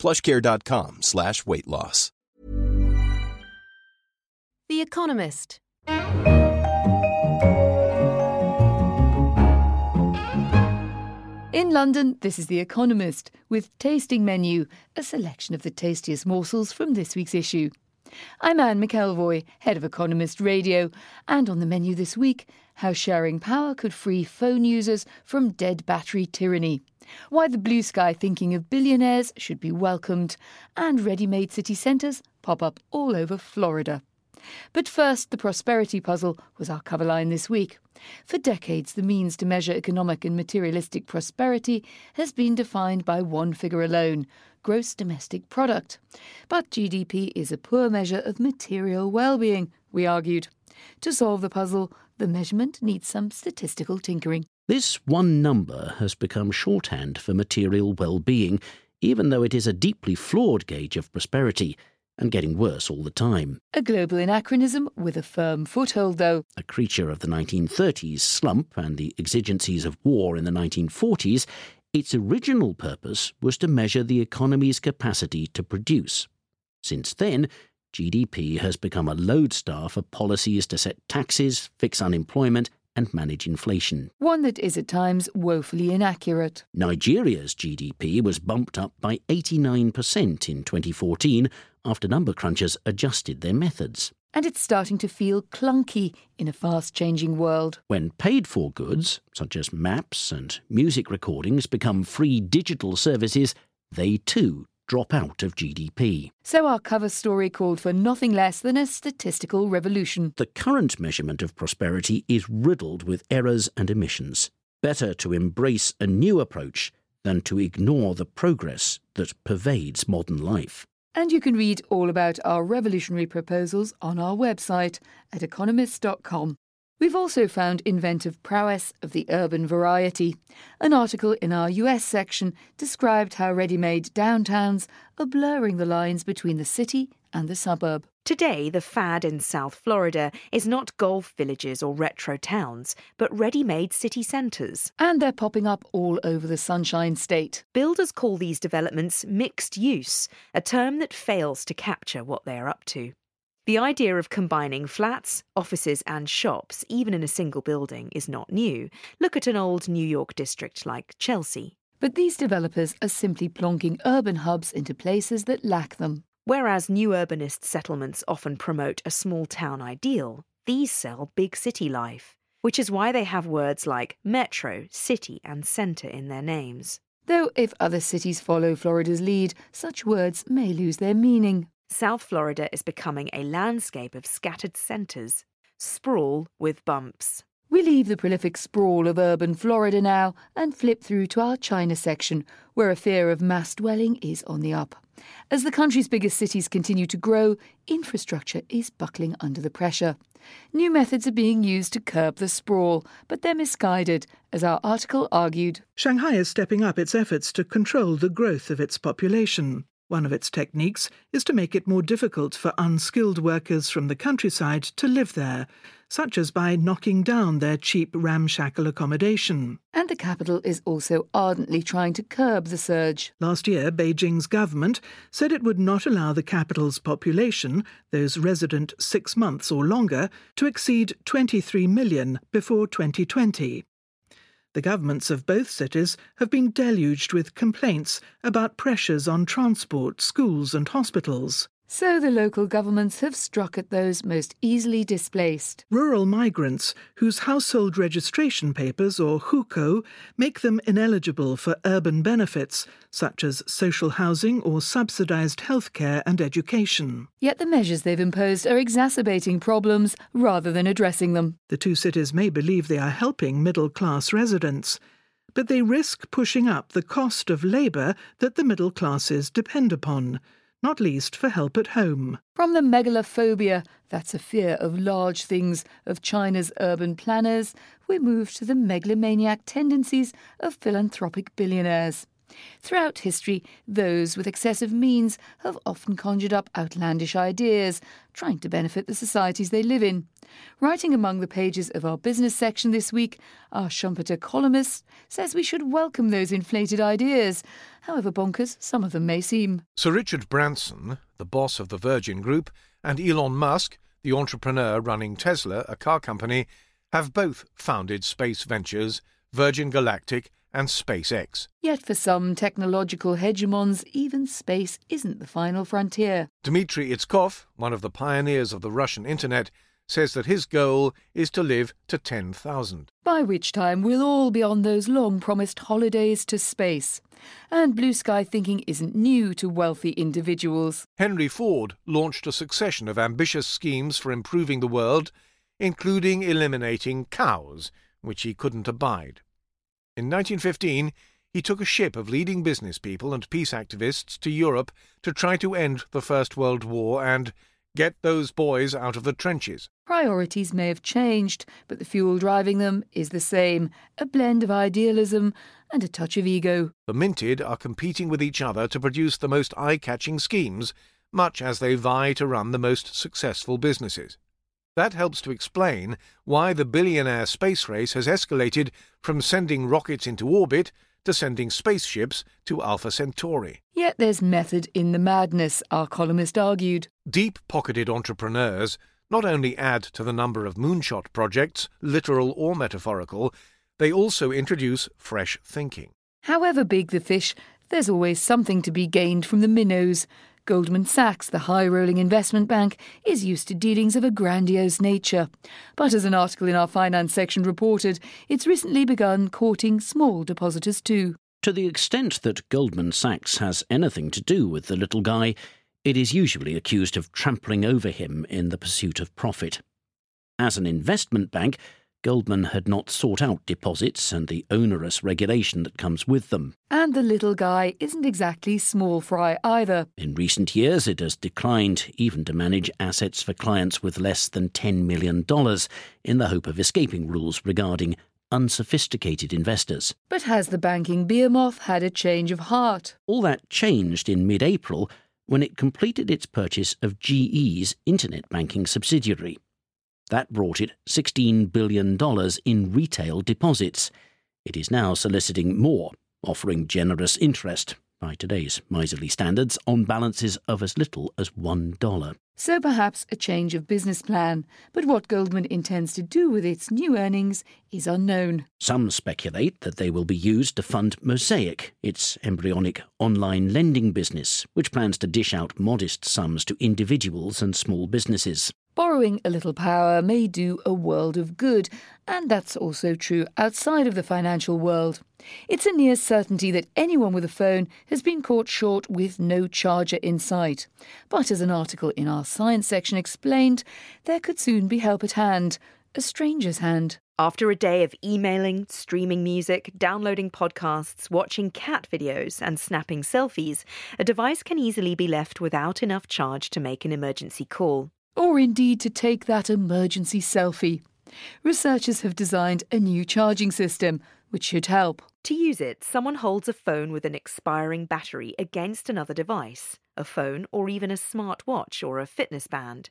plushcare.com slash weight loss. The Economist. In London, this is The Economist with Tasting Menu, a selection of the tastiest morsels from this week's issue. I'm Anne McElvoy, head of Economist Radio, and on the menu this week, how sharing power could free phone users from dead battery tyranny, why the blue sky thinking of billionaires should be welcomed, and ready made city centres pop up all over Florida. But first, the prosperity puzzle was our cover line this week. For decades, the means to measure economic and materialistic prosperity has been defined by one figure alone gross domestic product. But GDP is a poor measure of material well being, we argued. To solve the puzzle, the measurement needs some statistical tinkering. This one number has become shorthand for material well being, even though it is a deeply flawed gauge of prosperity and getting worse all the time. A global anachronism with a firm foothold, though. A creature of the 1930s slump and the exigencies of war in the 1940s, its original purpose was to measure the economy's capacity to produce. Since then, GDP has become a lodestar for policies to set taxes, fix unemployment, and manage inflation. One that is at times woefully inaccurate. Nigeria's GDP was bumped up by 89% in 2014 after number crunchers adjusted their methods. And it's starting to feel clunky in a fast changing world. When paid for goods, such as maps and music recordings, become free digital services, they too drop out of GDP. So our cover story called for nothing less than a statistical revolution. The current measurement of prosperity is riddled with errors and omissions. Better to embrace a new approach than to ignore the progress that pervades modern life. And you can read all about our revolutionary proposals on our website at economist.com. We've also found inventive prowess of the urban variety. An article in our US section described how ready made downtowns are blurring the lines between the city and the suburb. Today, the fad in South Florida is not golf villages or retro towns, but ready made city centres. And they're popping up all over the Sunshine State. Builders call these developments mixed use, a term that fails to capture what they are up to. The idea of combining flats, offices, and shops, even in a single building, is not new. Look at an old New York district like Chelsea. But these developers are simply plonking urban hubs into places that lack them. Whereas new urbanist settlements often promote a small town ideal, these sell big city life, which is why they have words like metro, city, and centre in their names. Though if other cities follow Florida's lead, such words may lose their meaning. South Florida is becoming a landscape of scattered centres, sprawl with bumps. We leave the prolific sprawl of urban Florida now and flip through to our China section, where a fear of mass dwelling is on the up. As the country's biggest cities continue to grow, infrastructure is buckling under the pressure. New methods are being used to curb the sprawl, but they're misguided, as our article argued. Shanghai is stepping up its efforts to control the growth of its population. One of its techniques is to make it more difficult for unskilled workers from the countryside to live there, such as by knocking down their cheap ramshackle accommodation. And the capital is also ardently trying to curb the surge. Last year, Beijing's government said it would not allow the capital's population, those resident six months or longer, to exceed 23 million before 2020. The governments of both cities have been deluged with complaints about pressures on transport, schools, and hospitals. So the local governments have struck at those most easily displaced. Rural migrants whose household registration papers, or hukou, make them ineligible for urban benefits, such as social housing or subsidised healthcare and education. Yet the measures they've imposed are exacerbating problems rather than addressing them. The two cities may believe they are helping middle class residents, but they risk pushing up the cost of labour that the middle classes depend upon not least for help at home. From the megalophobia, that's a fear of large things, of China's urban planners, we move to the megalomaniac tendencies of philanthropic billionaires. Throughout history, those with excessive means have often conjured up outlandish ideas, trying to benefit the societies they live in. Writing among the pages of our business section this week, our Schumpeter columnist says we should welcome those inflated ideas, however bonkers some of them may seem. Sir Richard Branson, the boss of the Virgin Group, and Elon Musk, the entrepreneur running Tesla, a car company, have both founded space ventures, Virgin Galactic and SpaceX. Yet for some technological hegemons, even space isn't the final frontier. Dmitry Itskov, one of the pioneers of the Russian internet, says that his goal is to live to 10,000. By which time we'll all be on those long promised holidays to space. And blue sky thinking isn't new to wealthy individuals. Henry Ford launched a succession of ambitious schemes for improving the world, including eliminating cows, which he couldn't abide. In 1915, he took a ship of leading business people and peace activists to Europe to try to end the First World War and get those boys out of the trenches. Priorities may have changed, but the fuel driving them is the same a blend of idealism and a touch of ego. The Minted are competing with each other to produce the most eye catching schemes, much as they vie to run the most successful businesses. That helps to explain why the billionaire space race has escalated from sending rockets into orbit to sending spaceships to Alpha Centauri. Yet there's method in the madness, our columnist argued. Deep pocketed entrepreneurs not only add to the number of moonshot projects, literal or metaphorical, they also introduce fresh thinking. However big the fish, there's always something to be gained from the minnows. Goldman Sachs, the high rolling investment bank, is used to dealings of a grandiose nature. But as an article in our finance section reported, it's recently begun courting small depositors too. To the extent that Goldman Sachs has anything to do with the little guy, it is usually accused of trampling over him in the pursuit of profit. As an investment bank, Goldman had not sought out deposits and the onerous regulation that comes with them. And the little guy isn't exactly small fry either. In recent years, it has declined even to manage assets for clients with less than $10 million in the hope of escaping rules regarding unsophisticated investors. But has the banking behemoth had a change of heart? All that changed in mid April when it completed its purchase of GE's internet banking subsidiary. That brought it $16 billion in retail deposits. It is now soliciting more, offering generous interest, by today's miserly standards, on balances of as little as $1. So perhaps a change of business plan, but what Goldman intends to do with its new earnings is unknown. Some speculate that they will be used to fund Mosaic, its embryonic online lending business, which plans to dish out modest sums to individuals and small businesses. Borrowing a little power may do a world of good, and that's also true outside of the financial world. It's a near certainty that anyone with a phone has been caught short with no charger in sight. But as an article in our science section explained, there could soon be help at hand a stranger's hand. After a day of emailing, streaming music, downloading podcasts, watching cat videos, and snapping selfies, a device can easily be left without enough charge to make an emergency call or indeed to take that emergency selfie. Researchers have designed a new charging system which should help. To use it, someone holds a phone with an expiring battery against another device, a phone or even a smartwatch or a fitness band.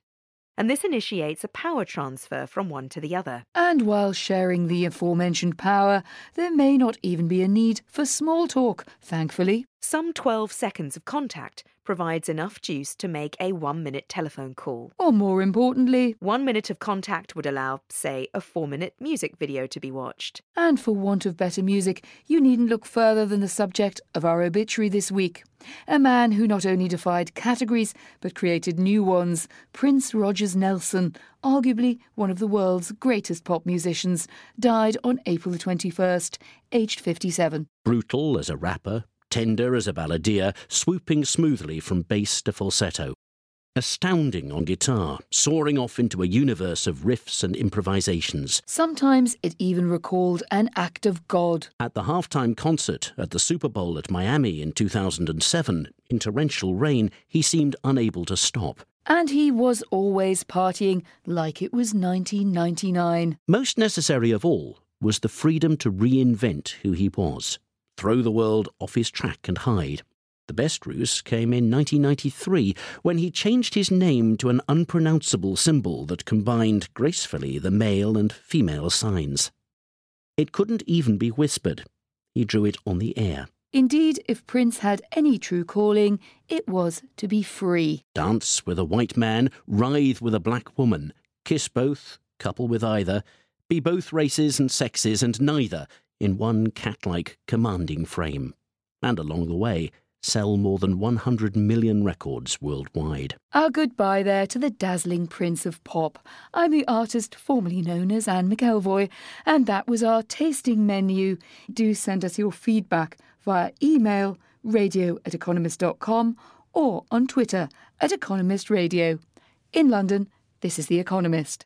And this initiates a power transfer from one to the other. And while sharing the aforementioned power, there may not even be a need for small talk, thankfully. Some 12 seconds of contact provides enough juice to make a one minute telephone call. Or more importantly, one minute of contact would allow, say, a four minute music video to be watched. And for want of better music, you needn't look further than the subject of our obituary this week. A man who not only defied categories but created new ones, Prince Rogers Nelson, arguably one of the world's greatest pop musicians, died on April the 21st, aged 57. Brutal as a rapper, tender as a balladeer, swooping smoothly from bass to falsetto. astounding on guitar, soaring off into a universe of riffs and improvisations. Sometimes it even recalled an act of God. At the halftime concert at the Super Bowl at Miami in 2007, in torrential rain, he seemed unable to stop. And he was always partying like it was 1999. Most necessary of all was the freedom to reinvent who he was, throw the world off his track and hide. The best ruse came in 1993 when he changed his name to an unpronounceable symbol that combined gracefully the male and female signs. It couldn't even be whispered. He drew it on the air. Indeed, if Prince had any true calling, it was to be free. Dance with a white man, writhe with a black woman, kiss both, couple with either, be both races and sexes and neither in one cat like commanding frame. And along the way, sell more than 100 million records worldwide. Our goodbye there to the dazzling Prince of Pop. I'm the artist formerly known as Anne McElvoy, and that was our tasting menu. Do send us your feedback via email radio at economist.com or on Twitter at Economist Radio. In London, this is The Economist.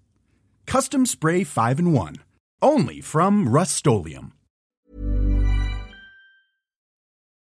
Custom Spray 5 in 1 only from Rust-Oleum.